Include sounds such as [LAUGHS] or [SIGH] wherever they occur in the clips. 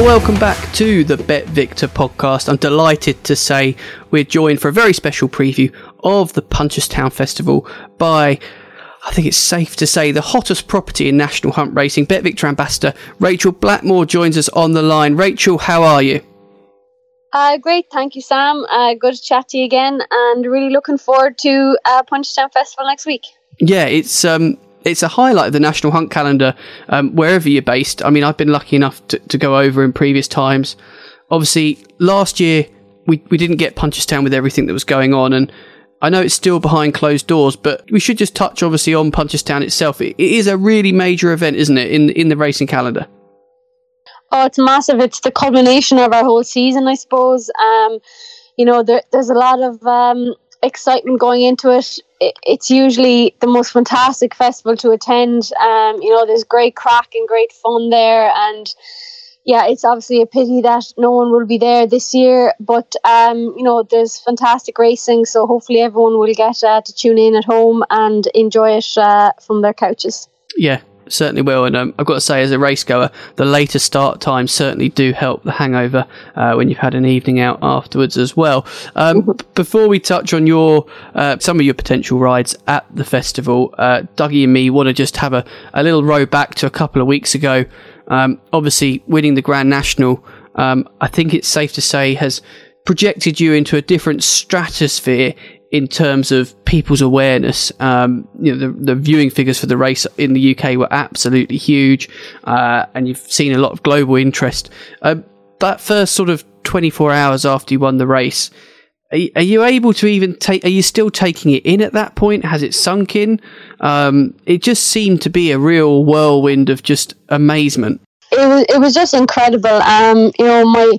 Well, welcome back to the BetVictor podcast. I'm delighted to say we're joined for a very special preview of the Punchestown Festival by, I think it's safe to say, the hottest property in national hunt racing. BetVictor ambassador Rachael Blackmore joins us on the line. Rachael, how are you? Uh, great, thank you, Sam. Uh, good to chat to you again, and really looking forward to uh, Punchestown Festival next week. Yeah, it's um, it's a highlight of the national hunt calendar um, wherever you're based. I mean, I've been lucky enough to, to go over in previous times. Obviously, last year we, we didn't get Punchestown with everything that was going on, and I know it's still behind closed doors, but we should just touch obviously on Punchestown itself. it, it is a really major event, isn't it, in in the racing calendar? Oh, it's massive. It's the culmination of our whole season, I suppose. Um, you know, there, there's a lot of um, excitement going into it. It. It's usually the most fantastic festival to attend. Um, you know, there's great crack and great fun there, and yeah, it's obviously a pity that no one will be there this year. But um, you know, there's fantastic racing, so hopefully everyone will get uh, to tune in at home and enjoy it uh, from their couches. Yeah, certainly will. And um, I've got to say, as a race goer, the later start times certainly do help the hangover uh, when you've had an evening out afterwards as well. Um, mm-hmm. before we touch on your uh, some of your potential rides at the festival, uh, Dougie and me want to just have a, a little row back to a couple of weeks ago. Um, obviously, winning the Grand National, um, I think it's safe to say, has projected you into a different stratosphere in terms of people's awareness. Um, you know, the, the, viewing figures for the race in the UK were absolutely huge, uh, and you've seen a lot of global interest. Uh, that first sort of 24 hours after you won the race, are, are, you able to even take? Are you still taking it in at that point? Has it sunk in? Um, it just seemed to be a real whirlwind of just amazement it was it was just incredible. Um, you know, my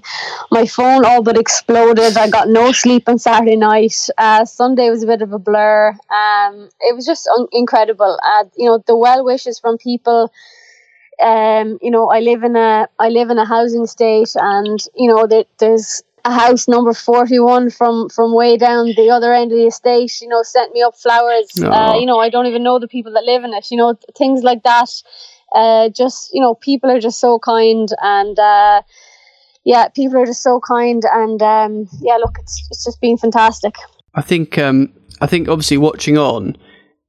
my phone all but exploded. I got no sleep on Saturday night. Uh, Sunday was a bit of a blur. Um, it was just un- incredible. Uh, you know, the well wishes from people. Um, you know, I live in a I live in a housing state, and you know, there, there's a house number 41 from from way down the other end of the estate you know sent me up flowers uh, you know i don't even know the people that live in it you know things like that uh, just you know people are just so kind and uh, yeah people are just so kind and um, yeah look it's it's just been fantastic. I think um, i think obviously watching on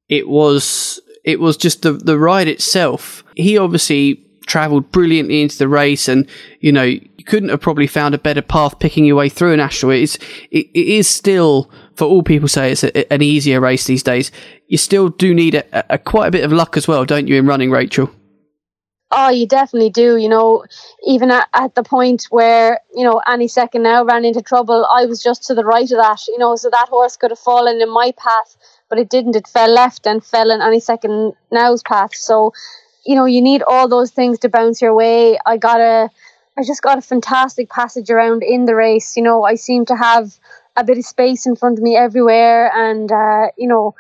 it was it was just the the ride itself. He obviously traveled brilliantly into the race and you know you couldn't have probably found a better path picking your way through an astral it's it, it is still for all people say it's a, an easier race these days. You still do need a, a, quite a bit of luck as well don't you in running Rachael Oh, you definitely do. You know, even at, at, the point where, you know, any Second now ran into trouble, I was just to the right of that, you know, so that horse could have fallen in my path, but it didn't. It fell left and fell in any Second now's path. So, you know, you need all those things to bounce your way. I got a, I just got a fantastic passage around in the race. You know, I seem to have a bit of space in front of me everywhere and, uh, you know,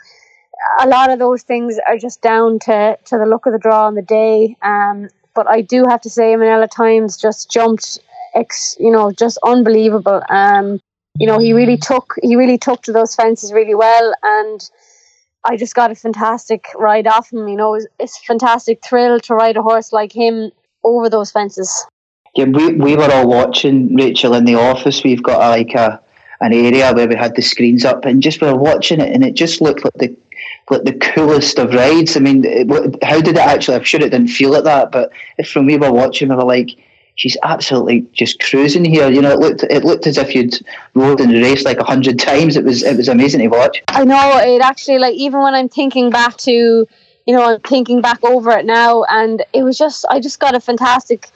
a lot of those things are just down to, to the look of the draw on the day. Um, but I do have to say, Minella Times just jumped, ex, you know, just unbelievable. Um, you know, he really took he really took to those fences really well, and I just got a fantastic ride off him. You know, it's, a fantastic thrill to ride a horse like him over those fences. Yeah, we we were all watching Rachael in the office. We've got a, like a an area where we had the screens up, and just we were watching it, and it just looked like the like the coolest of rides. I mean, how did it actually? I'm sure it didn't feel like that, but from we were watching, we were like, she's absolutely just cruising here. You know, it looked it looked as if you'd rode in the race like a hundred times. It was it was amazing to watch. I know it actually like even when I'm thinking back to, you know, I'm thinking back over it now, and it was just I just got a fantastic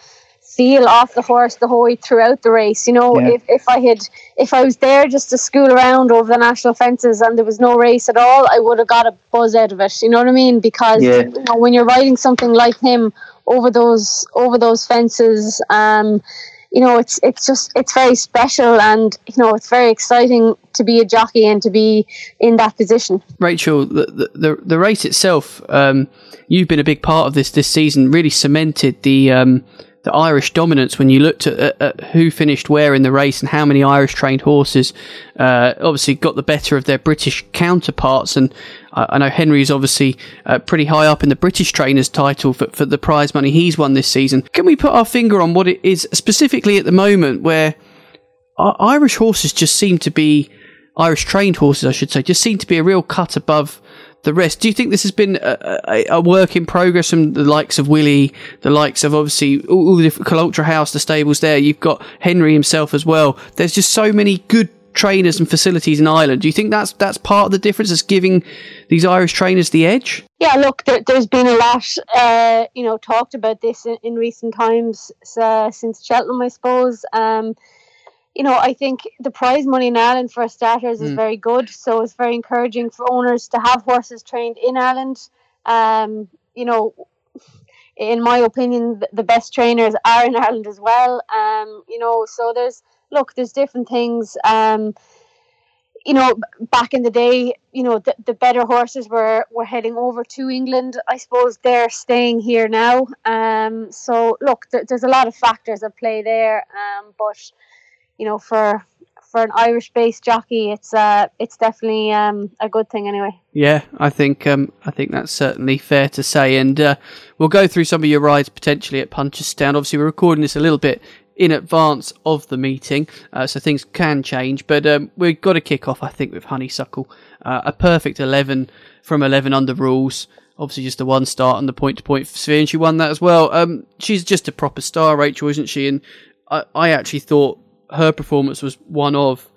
feel off the horse the whole way throughout the race. You know, yeah. if, if I had if I was there just to school around over the national fences and there was no race at all, I would have got a buzz out of it. You know what I mean? Because yeah. you know, when you're riding something like him over those over those fences, um, you know, it's it's just it's very special and you know it's very exciting to be a jockey and to be in that position. Rachael, the the, the race itself, um, you've been a big part of this this season. Really cemented the um, the Irish dominance when you looked at, at, at, who finished where in the race and how many Irish trained horses uh, obviously got the better of their British counterparts. And I, I know Henry is obviously uh, pretty high up in the British trainers title for, for the prize money he's won this season. Can we put our finger on what it is specifically at the moment where Irish horses just seem to be Irish trained horses, I should say, just seem to be a real cut above the rest. Do you think this has been a, a, a, work in progress from the likes of Willie, the likes of obviously all, all the Cullentra House, the stables there? You've got Henry himself as well. There's just so many good trainers and facilities in Ireland. Do you think that's that's part of the difference that's giving these Irish trainers the edge? Yeah, look, there, has been a lot, uh, you know, talked about this in, in recent times uh, since Cheltenham, I suppose. Um, you know, I think the prize money in Ireland for starters is mm. very good. So it's very encouraging for owners to have horses trained in Ireland. Um, you know, in my opinion, the best trainers are in Ireland as well. Um, you know, so there's look, there's different things. Um, you know, back in the day, you know, the, the better horses were, were heading over to England. I suppose they're staying here now. Um, so look, there, there's a lot of factors at play there. Um, but you know, for for an Irish based jockey, it's uh, it's definitely um, a good thing anyway. Yeah, I think um, I think that's certainly fair to say, and uh, we'll go through some of your rides potentially at Punchestown. Obviously, we're recording this a little bit in advance of the meeting, uh, so things can change. But um, we've got to kick off, I think, with Honeysuckle, uh, a perfect eleven from eleven under rules. Obviously, just the one start on the point to point sphere, and she won that as well. Um, she's just a proper star, Rachael, isn't she? And I, I actually thought her performance was one of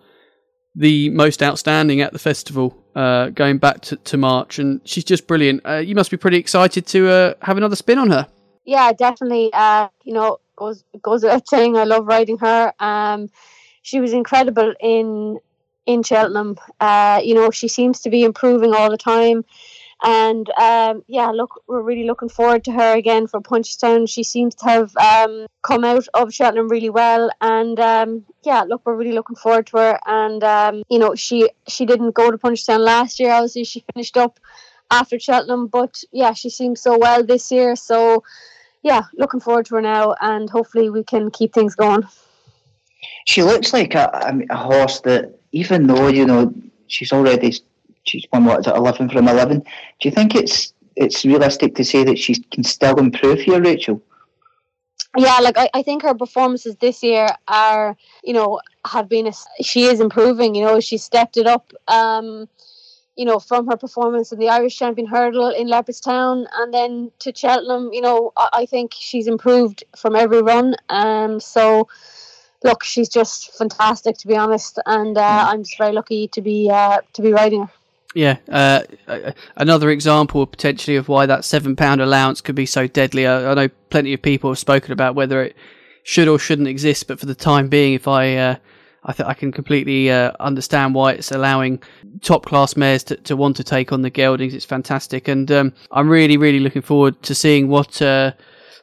the most outstanding at the festival, uh, going back to, to March, and she's just brilliant. Uh, you must be pretty excited to uh, have another spin on her. Yeah, definitely. Uh, you know, goes goes without saying, I love riding her. Um, she was incredible in in Cheltenham. Uh, you know, she seems to be improving all the time. And um, yeah, look, we're really looking forward to her again for Punchestown. She seems to have um, come out of Cheltenham really well, and um, yeah, look, we're really looking forward to her. And um, you know, she she didn't go to Punchestown last year. Obviously, she finished up after Cheltenham, but yeah, she seems so well this year. So yeah, looking forward to her now, and hopefully we can keep things going. She looks like a, a horse that, even though you know she's already she's won what is it, eleven from eleven. Do you think it's it's realistic to say that she can still improve here, Rachael? Yeah, like I, I think her performances this year are, you know, have been a, she is improving. You know, she stepped it up. Um, you know, from her performance in the Irish Champion Hurdle in Leopardstown and then to Cheltenham, you know, I, I think she's improved from every run. Um, so look, she's just fantastic to be honest, and uh, mm. I'm just very lucky to be uh, to be riding her. Yeah, uh, another example potentially of why that seven pound allowance could be so deadly. I, I, know plenty of people have spoken about whether it should or shouldn't exist, but for the time being, if I, uh, I think I can completely uh, understand why it's allowing top class mares to, to want to take on the geldings. It's fantastic, and um, I'm really, really looking forward to seeing what uh,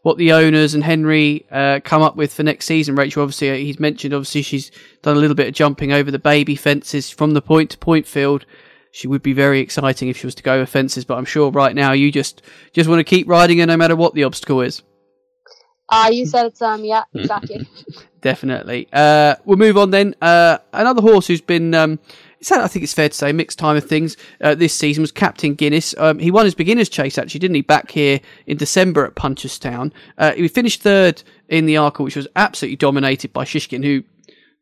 what the owners and Henry uh, come up with for next season. Rachel, obviously, uh, he's mentioned obviously she's done a little bit of jumping over the baby fences from the point to point field she would be very exciting if she was to go over fences. But I'm sure right now you just just want to keep riding her no matter what the obstacle is. Ah, uh, you said it, Sam. Yeah, [LAUGHS] exactly. Definitely. Uh, we'll move on then. Uh, another horse who's been. Um, I think it's fair to say, mixed time of things uh, this season was Captain Guinness. Um, he won his beginner's chase, actually, didn't he, back here in December at Punchestown. Uh, he finished third in the Arkle, which was absolutely dominated by Shishkin, who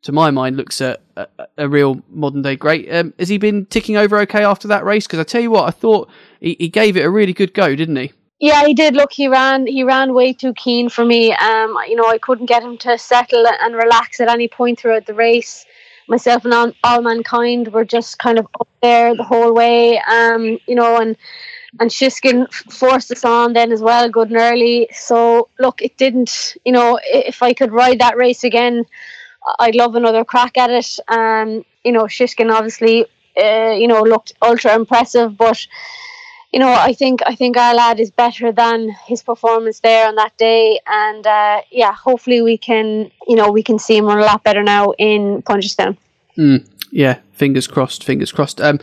to my mind, looks a, a, a real modern day great. Um, has he been ticking over okay after that race? Because I tell you what, I thought he, he gave it a really good go, didn't he? Yeah, he did. Look, he ran. He ran way too keen for me. Um, you know, I couldn't get him to settle and relax at any point throughout the race. Myself and all, Allmankind were just kind of up there the whole way. Um, you know, and and Shishkin forced us on then as well, good and early. So look, it didn't. You know, if I could ride that race again, I'd love another crack at it. Um, you know, Shishkin obviously, uh, you know, looked ultra impressive, but you know, I think I think our lad is better than his performance there on that day, and uh, yeah, hopefully we can, you know, we can see him run a lot better now in Punchestown. Mm, yeah, fingers crossed, fingers crossed. Um,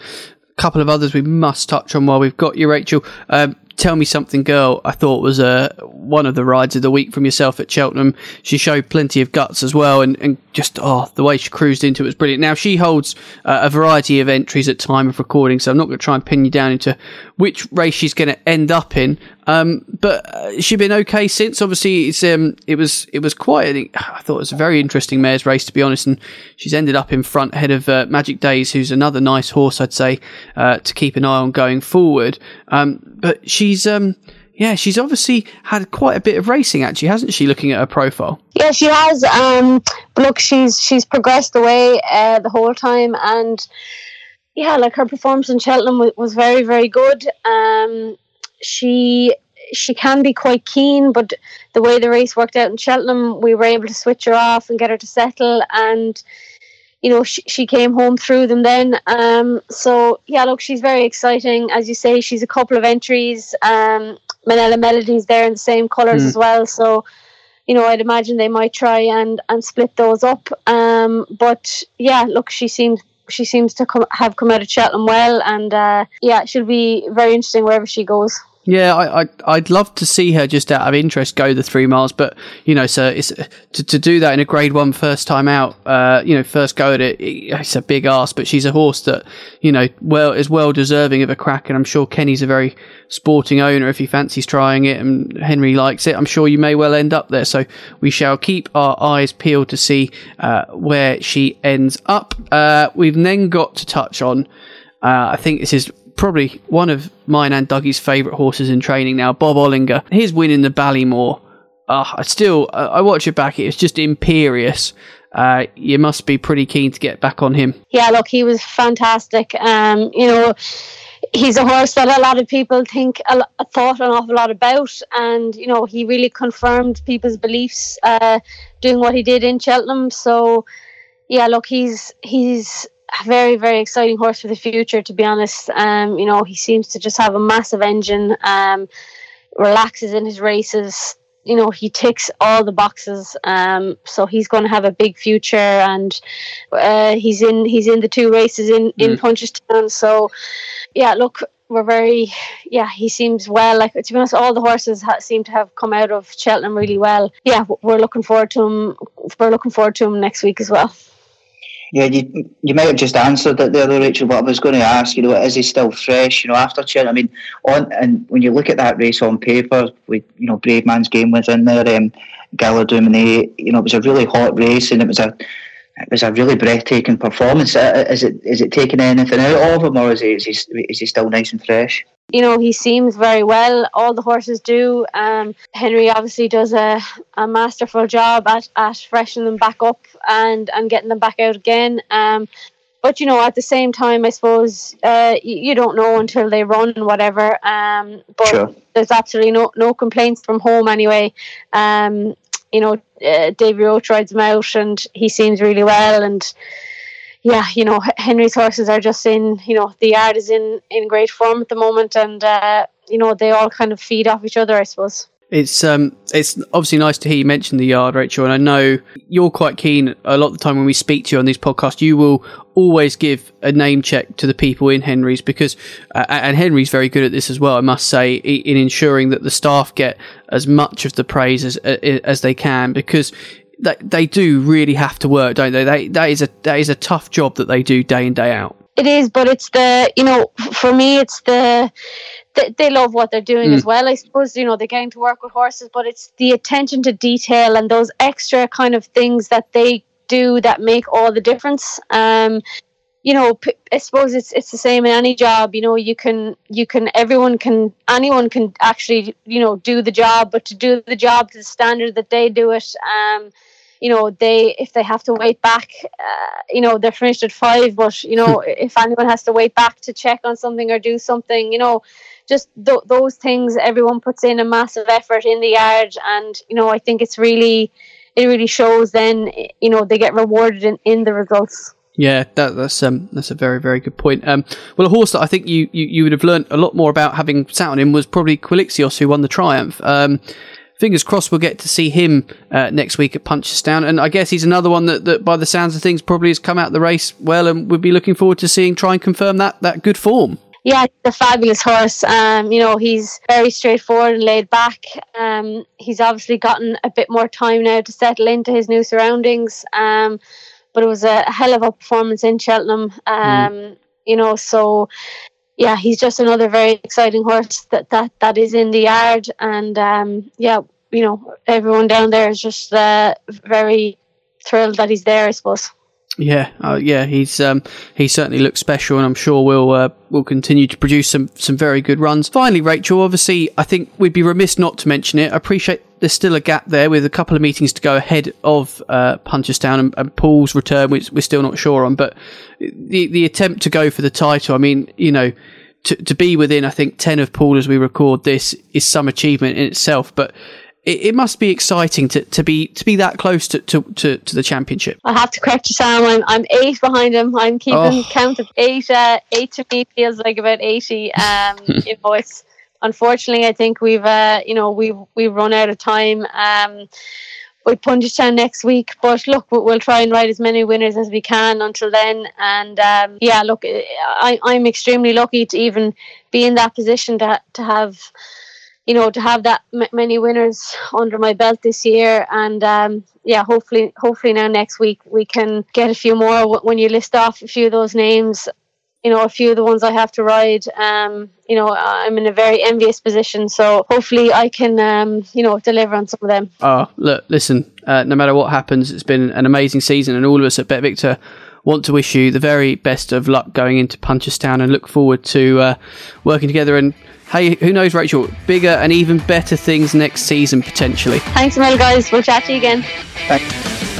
couple of others we must touch on while we've got you, Rachael. Um, Telmesomethinggirl, I thought was uh, one of the rides of the week from yourself at Cheltenham. She showed plenty of guts as well, and, and just, oh, the way she cruised into it was brilliant. Now, she holds uh, a variety of entries at time of recording, so I'm not going to try and pin you down into which race she's going to end up in. Um, but uh, she's been okay since. Obviously, it's um, it was it was quite. I thought it was a very interesting mare's race to be honest, and she's ended up in front ahead of uh, Magic Daze, who's another nice horse, I'd say, uh, to keep an eye on going forward. Um, but she's um, yeah, she's obviously had quite a bit of racing actually, hasn't she? Looking at her profile. Yeah, she has. Um, look, she's she's progressed away uh, the whole time, and yeah, like her performance in Cheltenham was, was very very good. Um, she she can be quite keen, but the way the race worked out in Cheltenham, we were able to switch her off and get her to settle, and you know she, she came home through them then. Um, so yeah, look, she's very exciting, as you say. She's a couple of entries. Um, Minella Melodies there in the same colours mm. as well, so you know I'd imagine they might try and and split those up. Um, but yeah, look, she seems she seems to come, have come out of Cheltenham well, and uh, yeah, she'll be very interesting wherever she goes. Yeah, I, I I'd love to see her just out of interest go the three miles, but you know, so it's to, to do that in a Grade One first time out, uh, you know, first go at it, it's a big ask. But she's a horse that you know well is well deserving of a crack, and I'm sure Kenny's a very sporting owner. If he fancies trying it and Henry likes it, I'm sure you may well end up there. So we shall keep our eyes peeled to see uh, where she ends up. Uh, we've then got to touch on. Uh, I think this is probably one of mine and Dougie's favourite horses in training now, Bob Olinger. His win in the Ballymore. Uh, I still, uh, I watch it back. It's just imperious. Uh, you must be pretty keen to get back on him. Yeah, look, he was fantastic. Um, you know, he's a horse that a lot of people think a, a thought an awful lot about, and you know, he really confirmed people's beliefs uh, doing what he did in Cheltenham. So, yeah, look, he's he's very very exciting horse for the future. To be honest, um, you know he seems to just have a massive engine. Um, relaxes in his races. You know he ticks all the boxes. Um, so he's going to have a big future, and uh, he's in he's in the two races in in mm. Punchestown. So yeah, look. We're very, yeah. He seems well. Like to be honest, all the horses ha- seem to have come out of Cheltenham really well. Yeah, we're looking forward to him. We're looking forward to him next week as well. Yeah, you you might have just answered it there, Rachael. But I was going to ask, you know, is he still fresh? You know, after Chin, I mean, on and when you look at that race on paper, with you know, Bravemansgame was in there, um, Gaillard Du Mesnil, you know, it was a really hot race, and it was a it was a really breathtaking performance. Uh, is it is it taking anything out of him, or is he is he, is he still nice and fresh? you know, he seems very well. All the horses do. Um, Henry obviously does a, a masterful job at, at freshening them back up and, and getting them back out again. Um, but you know, at the same time, I suppose uh, you, you, don't know until they run and whatever. Um, but sure. there's absolutely no no complaints from home anyway. Um, you know, uh, Davy Roche rides him out, and he seems really well. And yeah, you know, Henry's horses are just in, you know, the yard is in in great form at the moment, and uh, you know they all kind of feed off each other, I suppose. It's um, it's obviously nice to hear you mention the yard, Rachael, and I know you're quite keen. A lot of the time when we speak to you on these podcasts, you will always give a name check to the people in Henry's because, uh, and Henry's very good at this as well. I must say, in ensuring that the staff get as much of the praise as as they can because they, they do really have to work, don't they? They that is a that is a tough job that they do day in day out. It is, but it's the you know for me it's the they, they love what they're doing mm. as well. I suppose you know they're getting to work with horses, but it's the attention to detail and those extra kind of things that they do that make all the difference. Um, you know, I suppose it's it's the same in any job. You know, you can you can everyone can anyone can actually you know do the job, but to do the job to the standard that they do it, um, you know they if they have to wait back uh, you know they're finished at five but you know if anyone has to wait back to check on something or do something you know just th- those things everyone puts in a massive effort in the yard and you know i think it's really it really shows then you know they get rewarded in, in the results yeah, that, that's um, that's a very very good point. Um, well, a horse that I think you, you, you would have learned a lot more about having sat on him was probably Quilixios, who won the Triumph. Um, fingers crossed we'll get to see him uh, next week at Punchestown. And I guess he's another one that, that, by the sounds of things, probably has come out the race well, and we'd be looking forward to seeing try and confirm that that good form. yeah, the fabulous horse. Um, you know, he's very straightforward and laid back. Um, he's obviously gotten a bit more time now to settle into his new surroundings. Um, but it was a hell of a performance in Cheltenham. Um, mm. You know, so yeah, he's just another very exciting horse that that that is in the yard, and um, yeah, you know, everyone down there is just uh, very thrilled that he's there. I suppose. Yeah, uh, yeah, he's um, he certainly looks special, and I'm sure we'll uh, will continue to produce some some very good runs. Finally, Rachael, obviously, I think we'd be remiss not to mention it. I appreciate there's still a gap there with a couple of meetings to go ahead of uh, Punchestown and, and Paul's return, which we're still not sure on. But the the attempt to go for the title, I mean, you know, to to be within, I think ten of Paul as we record this is some achievement in itself, but it, it, must be exciting to, to be to be that close to, to, to, to, the championship. I have to correct you, Sam. I'm, I'm eight behind him. I'm keeping oh. count of eight. Uh, eight to me feels like about eighty. Um, [LAUGHS] know, it's unfortunately I think we've uh, you know we've we've run out of time. Um, with Punchestown next week. But look, we'll try and write as many winners as we can until then. And um, yeah, look, I, I'm extremely lucky to even be in that position to to have you know, to have that m- many winners under my belt this year, and um, yeah, hopefully, hopefully now next week we can get a few more. When you list off a few of those names, you know, a few of the ones I have to ride, um, you know, I'm in a very envious position. So hopefully I can, um, you know, deliver on some of them. Oh, look, listen, uh, no matter what happens, it's been an amazing season, and all of us at BetVictor want to wish you the very best of luck going into Punchestown and look forward to uh, working together and hey, who knows, Rachael? Bigger and even better things next season potentially. Thanks, Mel, guys. We'll chat to you again. Thanks.